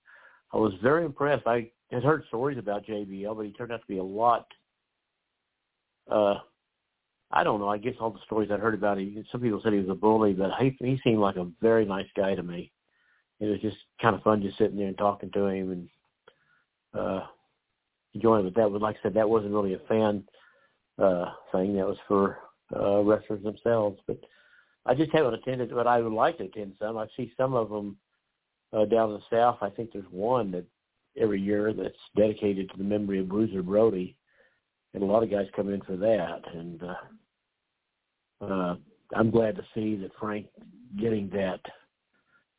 I was very impressed. I had heard stories about JBL, but he turned out to be a lot. Uh, I don't know. I guess all the stories I heard about him. Some people said he was a bully, but he he seemed like a very nice guy to me. It was just kind of fun just sitting there and talking to him and uh enjoying. But that was, like I said, that wasn't really a fan uh thing. That was for uh wrestlers themselves. But I just haven't attended, but I would like to attend some. I see some of them uh, down in the south. I think there's one that every year that's dedicated to the memory of Bruiser Brody, and a lot of guys come in for that. And uh, uh, I'm glad to see that Frank getting that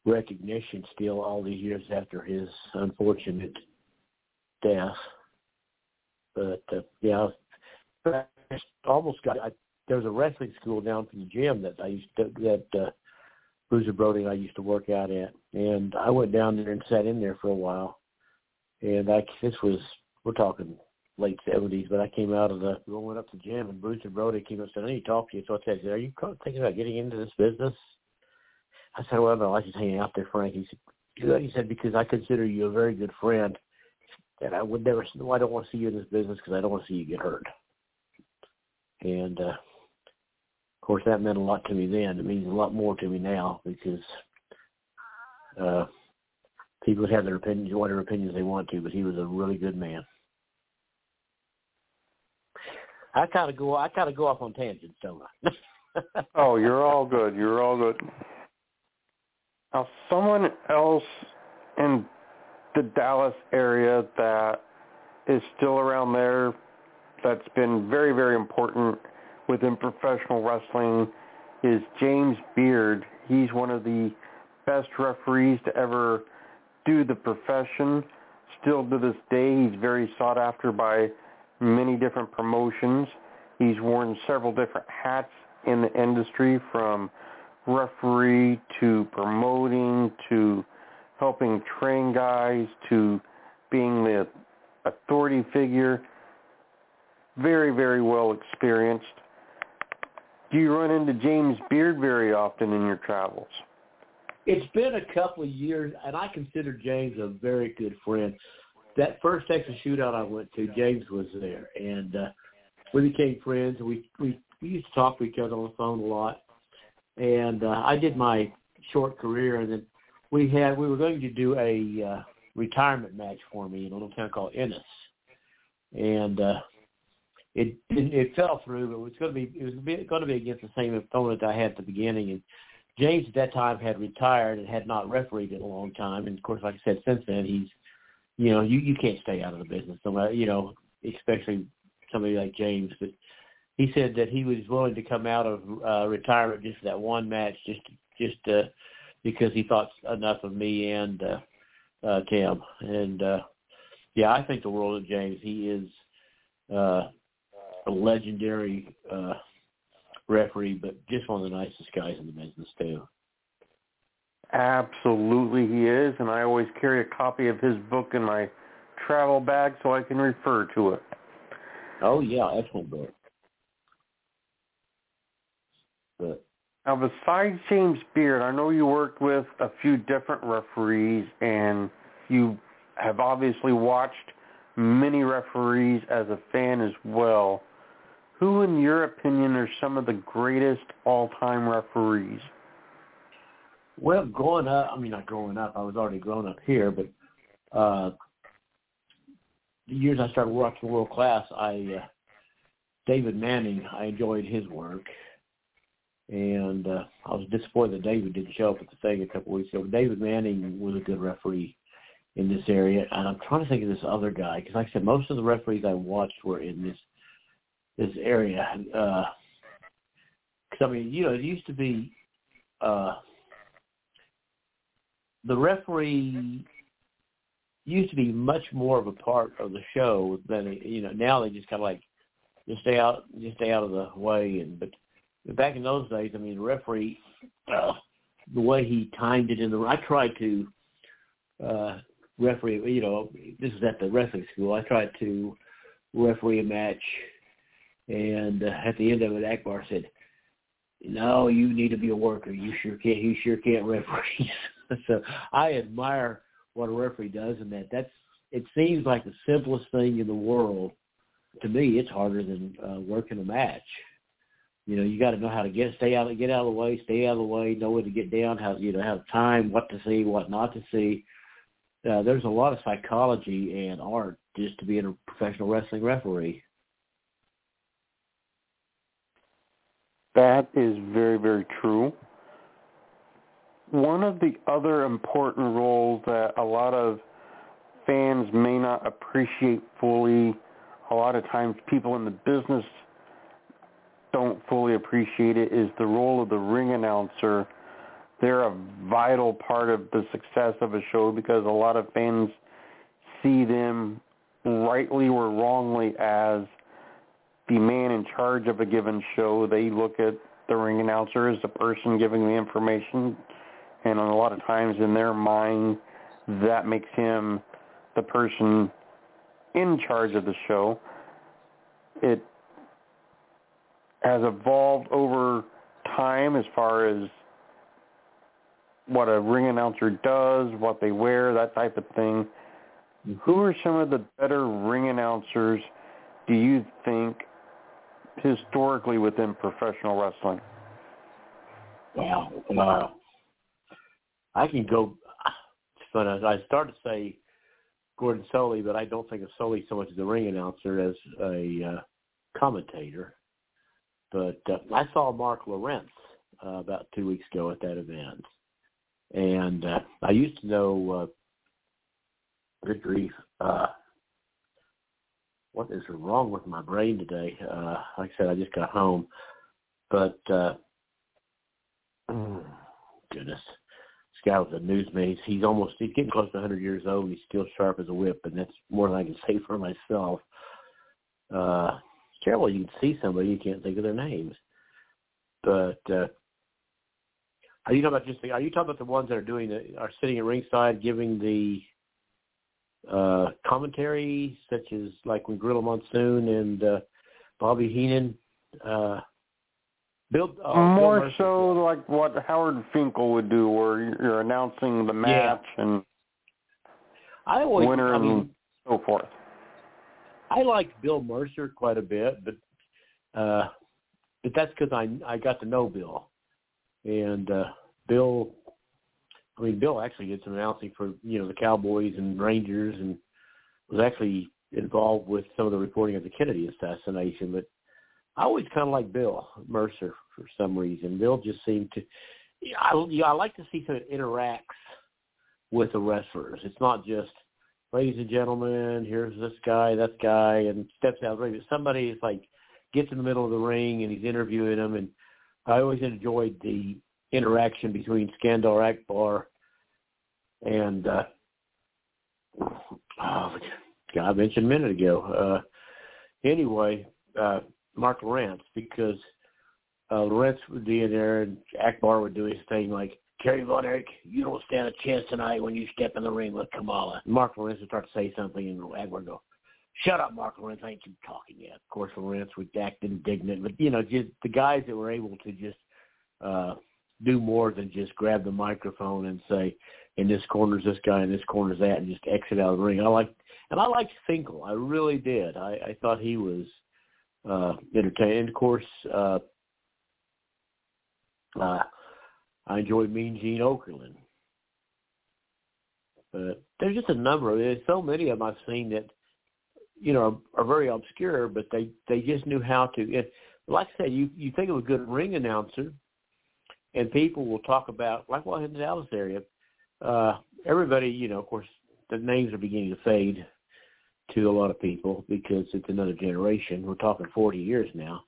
recognition still all these years after his unfortunate death. But uh, yeah, I almost got. I, there was a wrestling school down from the gym that I used to that uh, Bruiser Brody and I used to work out at, and I went down there and sat in there for a while and I this was we're talking late seventies, but I came out of the going up to gym and Bruce and Brody came up and said, I need to talk to you. So I said, Are you thinking about getting into this business? I said, Well no, I was just hanging out there, Frank. He said, Good. He said, Because I consider you a very good friend and I would never well, I don't want to see you in this business because I don't want to see you get hurt. And uh of course that meant a lot to me then. It means a lot more to me now because uh people have their opinions, whatever opinions they want to, but he was a really good man. I kind of go, I kind of go off on tangents, don't
I? oh, you're all good. You're all good. Now, someone else in the Dallas area that is still around there that's been very, very important within professional wrestling is James Beard. He's one of the best referees to ever do the profession. Still to this day, he's very sought after by many different promotions. He's worn several different hats in the industry from referee to promoting to helping train guys to being the authority figure. Very, very well experienced. Do you run into James Beard very often in your travels?
It's been a couple of years, and I consider James a very good friend. That first Texas shootout I went to, James was there, and uh, we became friends. We we we used to talk to each other on the phone a lot, and uh, I did my short career, and then we had we were going to do a uh, retirement match for me in a little town called Ennis, and uh, it, it fell through. But it was going to be it was going to be against the same opponent I had at the beginning, and James at that time had retired and had not refereed in a long time. And of course, like I said, since then he's, you know, you you can't stay out of the business. So, you know, especially somebody like James. But he said that he was willing to come out of uh, retirement just for that one match, just just uh, because he thought enough of me and uh, uh, Tim. And uh, yeah, I think the world of James. He is uh, a legendary. Uh, referee, but just one of the nicest guys in the business too.
Absolutely, he is, and I always carry a copy of his book in my travel bag so I can refer to it.
Oh yeah, excellent book. But
now, besides James Beard, I know you worked with a few different referees, and you have obviously watched many referees as a fan as well. Who, in your opinion, are some of the greatest all-time referees?
Well, growing up, I mean, not growing up, I was already grown up here, but uh, the years I started watching World Class, I, uh, David Manning, I enjoyed his work. And uh, I was disappointed that David didn't show up at the thing a couple weeks ago. David Manning was a good referee in this area. And I'm trying to think of this other guy, because like I said, most of the referees I watched were in this this area. Because uh, I mean, you know, it used to be uh, the referee used to be much more of a part of the show than you know. Now they just kind of like just stay out, just stay out of the way. And but back in those days, I mean, the referee, uh, the way he timed it in the, I tried to uh, referee. You know, this is at the wrestling school. I tried to referee a match and uh, at the end of it, Akbar said, "No, you need to be a worker. You sure can't. You sure can't referee." so I admire what a referee does, and that that's. It seems like the simplest thing in the world. To me, it's harder than uh, working a match. You know, you got to know how to get stay out, get out of the way, stay out of the way, know when to get down, how you know have time, what to see, what not to see. Uh, there's a lot of psychology and art just to being a professional wrestling referee.
That is very, very true. One of the other important roles that a lot of fans may not appreciate fully, a lot of times people in the business don't fully appreciate it, is the role of the ring announcer. They're a vital part of the success of a show because a lot of fans see them rightly or wrongly as the man in charge of a given show, they look at the ring announcer as the person giving the information, and a lot of times in their mind, that makes him the person in charge of the show. It has evolved over time as far as what a ring announcer does, what they wear, that type of thing. Who are some of the better ring announcers do you think historically within professional wrestling?
Well, uh, I can go. But I started to say Gordon Solie, but I don't think of Solie so much as a ring announcer as a uh, commentator. But uh, I saw Mark Lowrance uh, about two weeks ago at that event, and uh, I used to know. Uh, good grief. Uh, what is wrong with my brain today? Uh, like I said, I just got home, but uh, goodness, this guy was a newsman. He's almost he's getting close to 100 years old. He's still sharp as a whip, and that's more than I can say for myself. Uh, terrible. You can see somebody you can't think of their names, but. uh are you talking about just the, are you talking about the ones that are doing the are sitting at ringside giving the uh, commentary, such as like when Gorilla Monsoon and uh, Bobby Heenan. Uh, Bill, uh,
More
Bill
so like what Howard Finkel would do, where you're announcing the match
yeah.
and
I always,
winner
I mean,
and so forth.
I liked Bill Mercer quite a bit, but uh, but that's because I I got to know Bill, and uh, Bill I mean, Bill actually did some announcing for you know the Cowboys and Rangers, and was actually involved with some of the reporting of the Kennedy assassination. But I always kind of like Bill Mercer for some reason. Bill just seemed to. I, I like to see how it interacts with the wrestlers. It's not just, ladies and gentlemen, here's this guy, that guy, and steps out ring. Somebody is like gets in the middle of the ring and he's interviewing them, and I always enjoyed the interaction between Skandar Akbar and uh, oh, I mentioned a minute ago. Uh, anyway, uh, Mark Lowrance because uh, Lowrance would be in there and Akbar would do his thing like, Kerry Von Erich, you don't stand a chance tonight when you step in the ring with Kamala. Mark Lowrance would start to say something and Akbar would go, shut up, Mark Lowrance, I ain't you talking yet. Of course, Lowrance would act indignant, but, you know, just the guys that were able to just uh, do more than just grab the microphone and say, in this corner's this guy, in this corner's that, and just exit out of the ring. I like, and I liked Finkel. I really did. I, I thought he was uh, entertaining. And of course, uh, uh, I enjoyed Mean Gene Okerlund. But there's just a number of there's so many of them I've seen that you know are, are very obscure, but they they just knew how to. If, like I said, you you think of a good ring announcer, and people will talk about like well in the Dallas area, uh, everybody, you know, of course, the names are beginning to fade to a lot of people because it's another generation. We're talking 40 years now.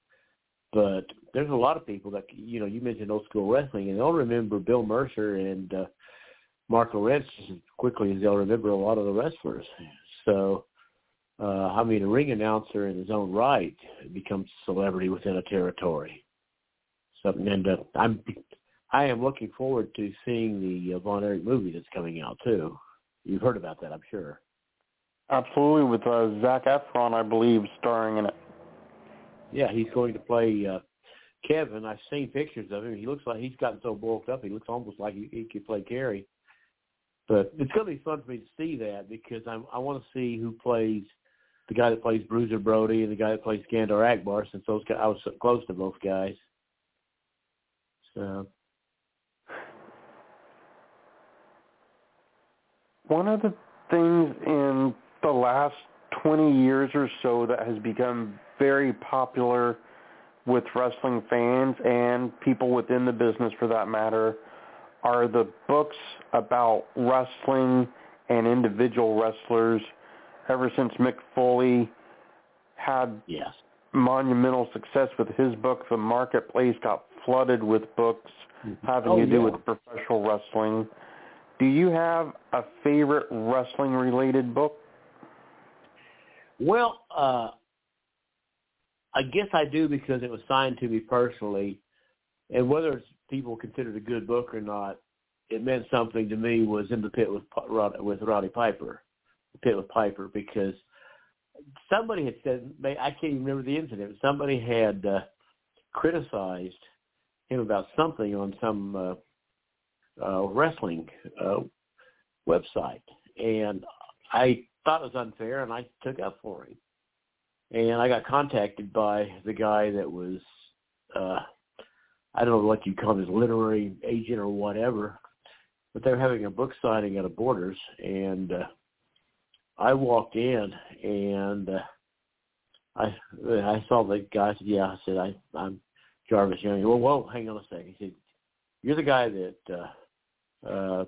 But there's a lot of people that, you know, you mentioned old school wrestling, and they'll remember Bill Mercer and uh, Mark Lowrance as quickly as they'll remember a lot of the wrestlers. So, uh, I mean, a ring announcer in his own right becomes celebrity within a territory. Something, and uh, I'm I am looking forward to seeing the uh, Von Erich movie that's coming out too. You've heard about that, I'm sure.
Absolutely, with uh, Zac Efron, I believe, starring in it.
Yeah, he's going to play uh, Kevin. I've seen pictures of him. He looks like he's gotten so bulked up. He looks almost like he, he could play Kerry. But it's going to be fun for me to see that because I'm, I want to see who plays the guy that plays Bruiser Brody and the guy that plays Skandar Akbar since those guys, I was so close to both guys.
One of the things in the last 20 years or so that has become very popular with wrestling fans and people within the business for that matter are the books about wrestling and individual wrestlers ever since Mick Foley had
yes.
monumental success with his book, the marketplace got flooded with books
mm-hmm.
having
oh,
to do
yeah.
with professional wrestling. Do you have a favorite wrestling related book?
Well, uh, I guess I do because it was signed to me personally, and whether it's people consider it a good book or not, it meant something to me. Was in the pit with with Roddy Piper, the pit with Piper, because somebody had said I can't even remember the incident. Somebody had uh, criticized him about something on some uh, uh, wrestling uh, website, and I thought it was unfair, and I took up for him. And I got contacted by the guy that was, uh, I don't know what you call his literary agent or whatever, but they were having a book signing at a Borders, and uh, I walked in, and uh, I I saw the guy. I said, "Yeah," I said, I, "I'm Jarvis Young." Well, whoa, hang on a second. He said, "You're the guy that." Uh, uh,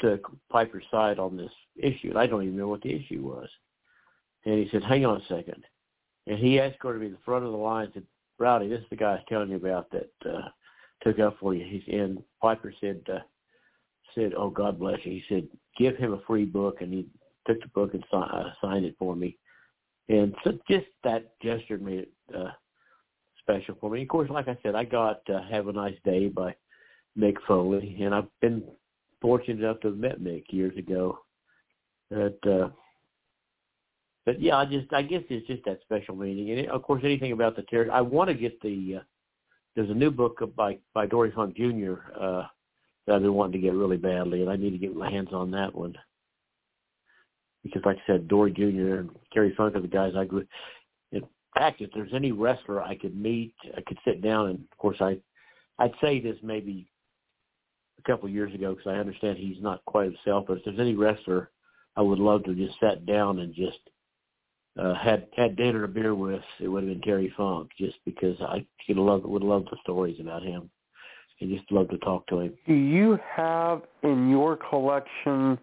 to Piper's side on this issue. And I don't even know what the issue was. And he said, hang on a second. And he escorted me to be the front of the line and said, Rowdy, this is the guy I was telling you about that uh, took up for you. He's and Piper said, uh, said, oh, God bless you. He said, give him a free book. And he took the book and si- uh, signed it for me. And so just that gesture made it uh, special for me. Of course, like I said, I got uh, Have a Nice Day by Mick Foley, and I've been fortunate enough to have met Mick years ago. But, uh, but yeah, I just I guess it's just that special meaning, and it, of course anything about the character. I want to get the uh, there's a new book by by Dory Funk Jr. Uh, that I've been wanting to get really badly, and I need to get my hands on that one because, like I said, Dory Jr. and Terry Funk are the guys I grew. Fact, if there's any wrestler I could meet, I could sit down, and of course I, I'd say this maybe a couple of years ago because I understand he's not quite himself. But if there's any wrestler, I would love to just sat down and just uh, had had dinner and a beer with. It would have been Terry Funk, just because I could love would love the stories about him, and just love to talk to him.
Do you have in your collection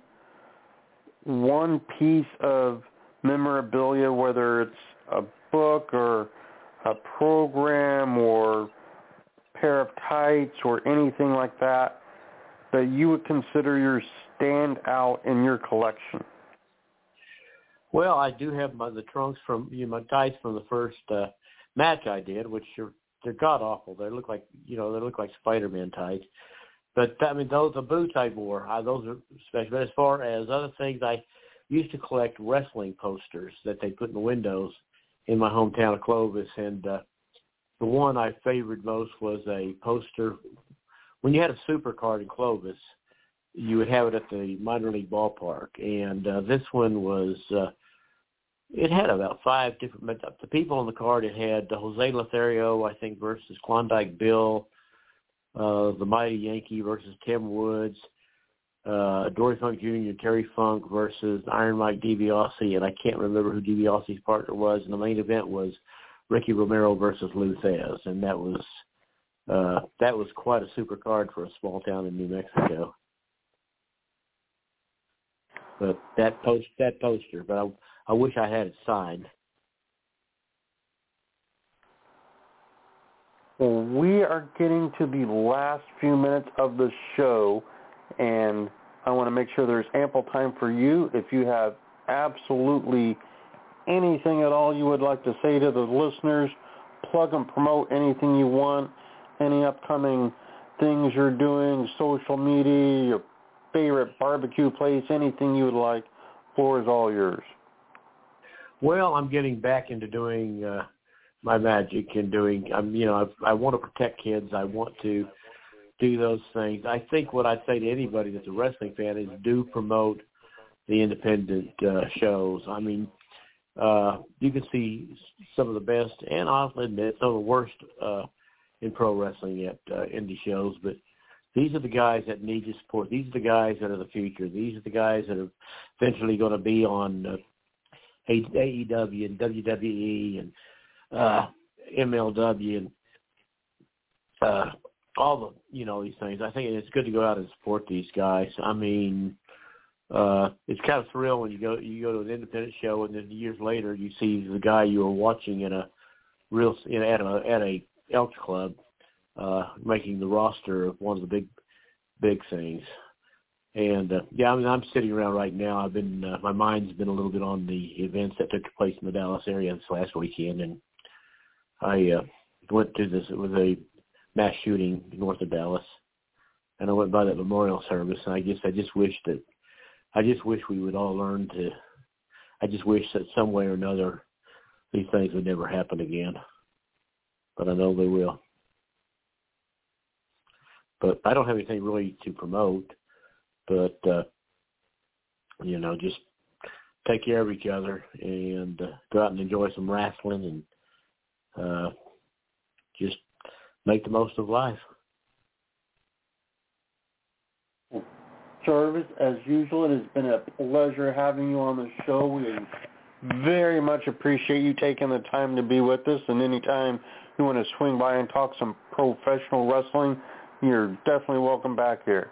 one piece of memorabilia, whether it's a book or a program or pair of tights or anything like that, that you would consider your standout in your collection?
Well, I do have my the trunks from you know, my tights from the first uh, match I did, which are they're god awful. They look like you know they look like Spider Man tights. But I mean, those the boots I wore, I, those are special. But as far as other things, I used to collect wrestling posters that they put in the windows in my hometown of Clovis, and uh, the one I favored most was a poster. When you had a super card in Clovis, you would have it at the minor league ballpark, and uh, this one was. Uh, it had about five different. The people on the card it had Jose Lothario, I think, versus Klondike Bill uh, the Mighty Yankee versus Tim Woods, uh, Dory Funk Jr., Terry Funk versus Iron Mike DiBiase, and I can't remember who DiBiase's partner was. And the main event was Ricky Romero versus Lou Thesz, and that was uh, that was quite a super card for a small town in New Mexico. But that post that poster, but I I wish I had it signed.
Well, we are getting to the last few minutes of the show, and I want to make sure there's ample time for you. If you have absolutely anything at all you would like to say to the listeners, plug and promote anything you want, any upcoming things you're doing, social media, your favorite barbecue place, anything you would like, floor is all yours.
Well, I'm getting back into doing uh, my magic and doing I'm you know I, I want to protect kids. I want to do those things. I think what I'd say to anybody that's a wrestling fan is do promote the independent uh, shows. I mean, uh, you can see some of the best, and I'll admit some of the worst uh, in pro wrestling at uh, indie shows. But these are the guys that need your support. These are the guys that are the future. These are the guys that are eventually going to be on uh, AEW and WWE and uh, MLW and uh, all the you know these things. I think it's good to go out and support these guys. I mean, uh, it's kind of thrill when you go you go to an independent show and then years later you see the guy you were watching in a real in, at a at a Elks club uh, making the roster of one of the big big things. And uh, yeah, I mean, I'm sitting around right now. I've been uh, my mind's been a little bit on the events that took place in the Dallas area this last weekend, and I uh, went to this. It was a mass shooting north of Dallas, and I went by that memorial service. And I guess I just wish that I just wish we would all learn to. I just wish that some way or another these things would never happen again. But I know they will. But I don't have anything really to promote. But uh, you know, just take care of each other and uh, go out and enjoy some wrestling and uh, make the most of life.
Jarvis, as usual, it has been a pleasure having you on the show. We very much appreciate you taking the time to be with us. And anytime you want to swing by and talk some professional wrestling, you're definitely welcome back here.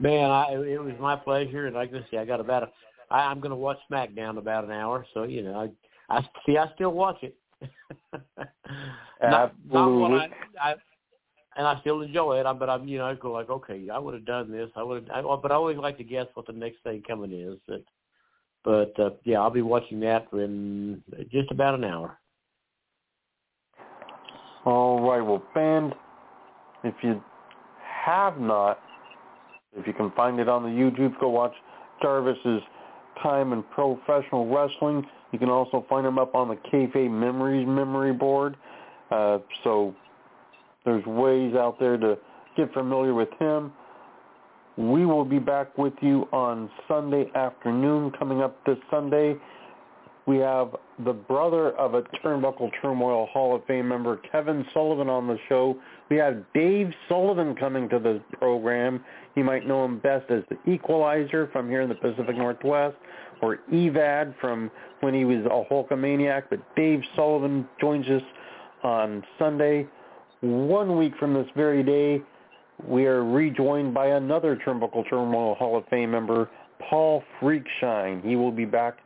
Man, I, it was my pleasure. And like I say, I got about a
I, I'm going to watch SmackDown about an hour. So you know, I, I see. I still watch it. not, not what I, I, and I still enjoy it. I, but I'm, you know, I go like, okay, I would have done this. I would have, but I always like to guess what the next thing coming is. That, but uh, yeah, I'll be watching that in just about an hour.
All right, well, band, if you have not, if you can find it on the YouTube, go watch Jarvis's time in professional wrestling. You can also find him up on the Kayfabe Memories memory board. Uh, so there's ways out there to get familiar with him. We will be back with you on Sunday afternoon. Coming up this Sunday, we have the brother of a Turnbuckle Turmoil Hall of Fame member, Kevin Sullivan, on the show. We have Dave Sullivan coming to the program. You might know him best as the Equalizer from here in the Pacific Northwest, or Evad from when he was a Hulkamaniac. But Dave Sullivan joins us on Sunday. One week from this very day, we are rejoined by another Turnbuckle Turmoil Hall of Fame member, Paul Freakshine. He will be back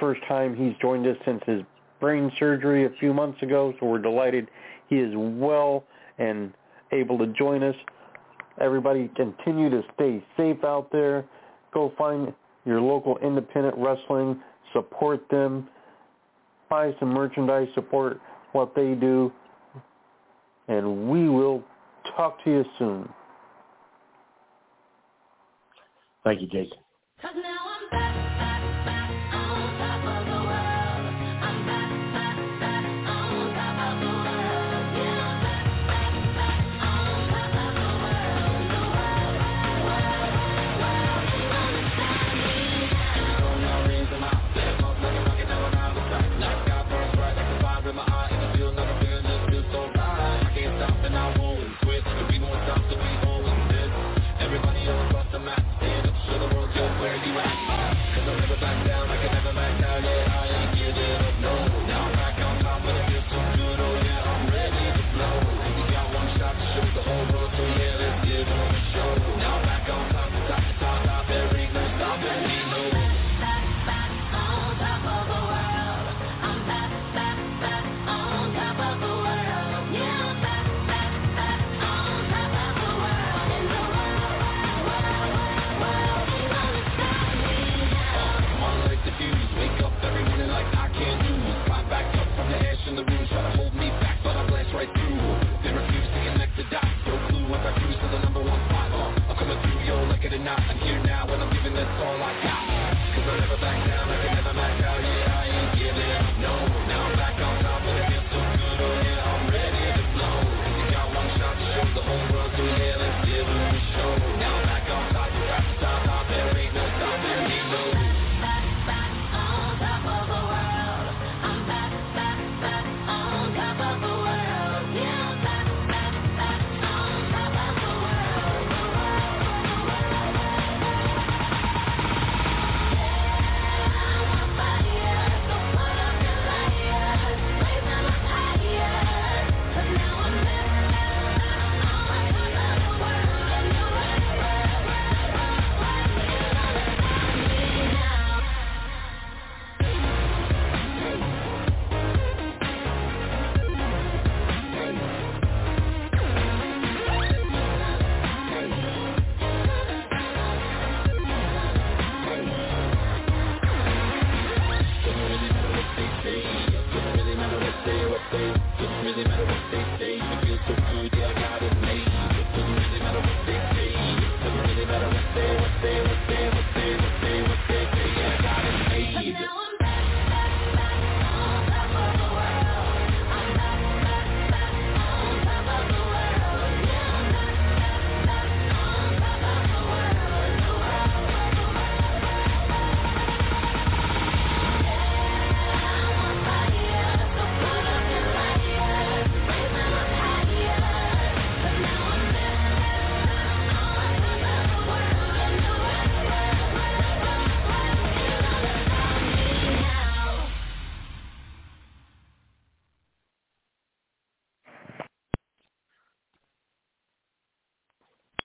First time he's joined us since his brain surgery a few months ago, so we're delighted he is well and able to join us. Everybody continue to stay safe out there. Go find your local independent wrestling. Support them. Buy some merchandise. Support what they do. And we will talk to you soon.
Thank you, Jason.
Doesn't really matter what they, doesn't really never what they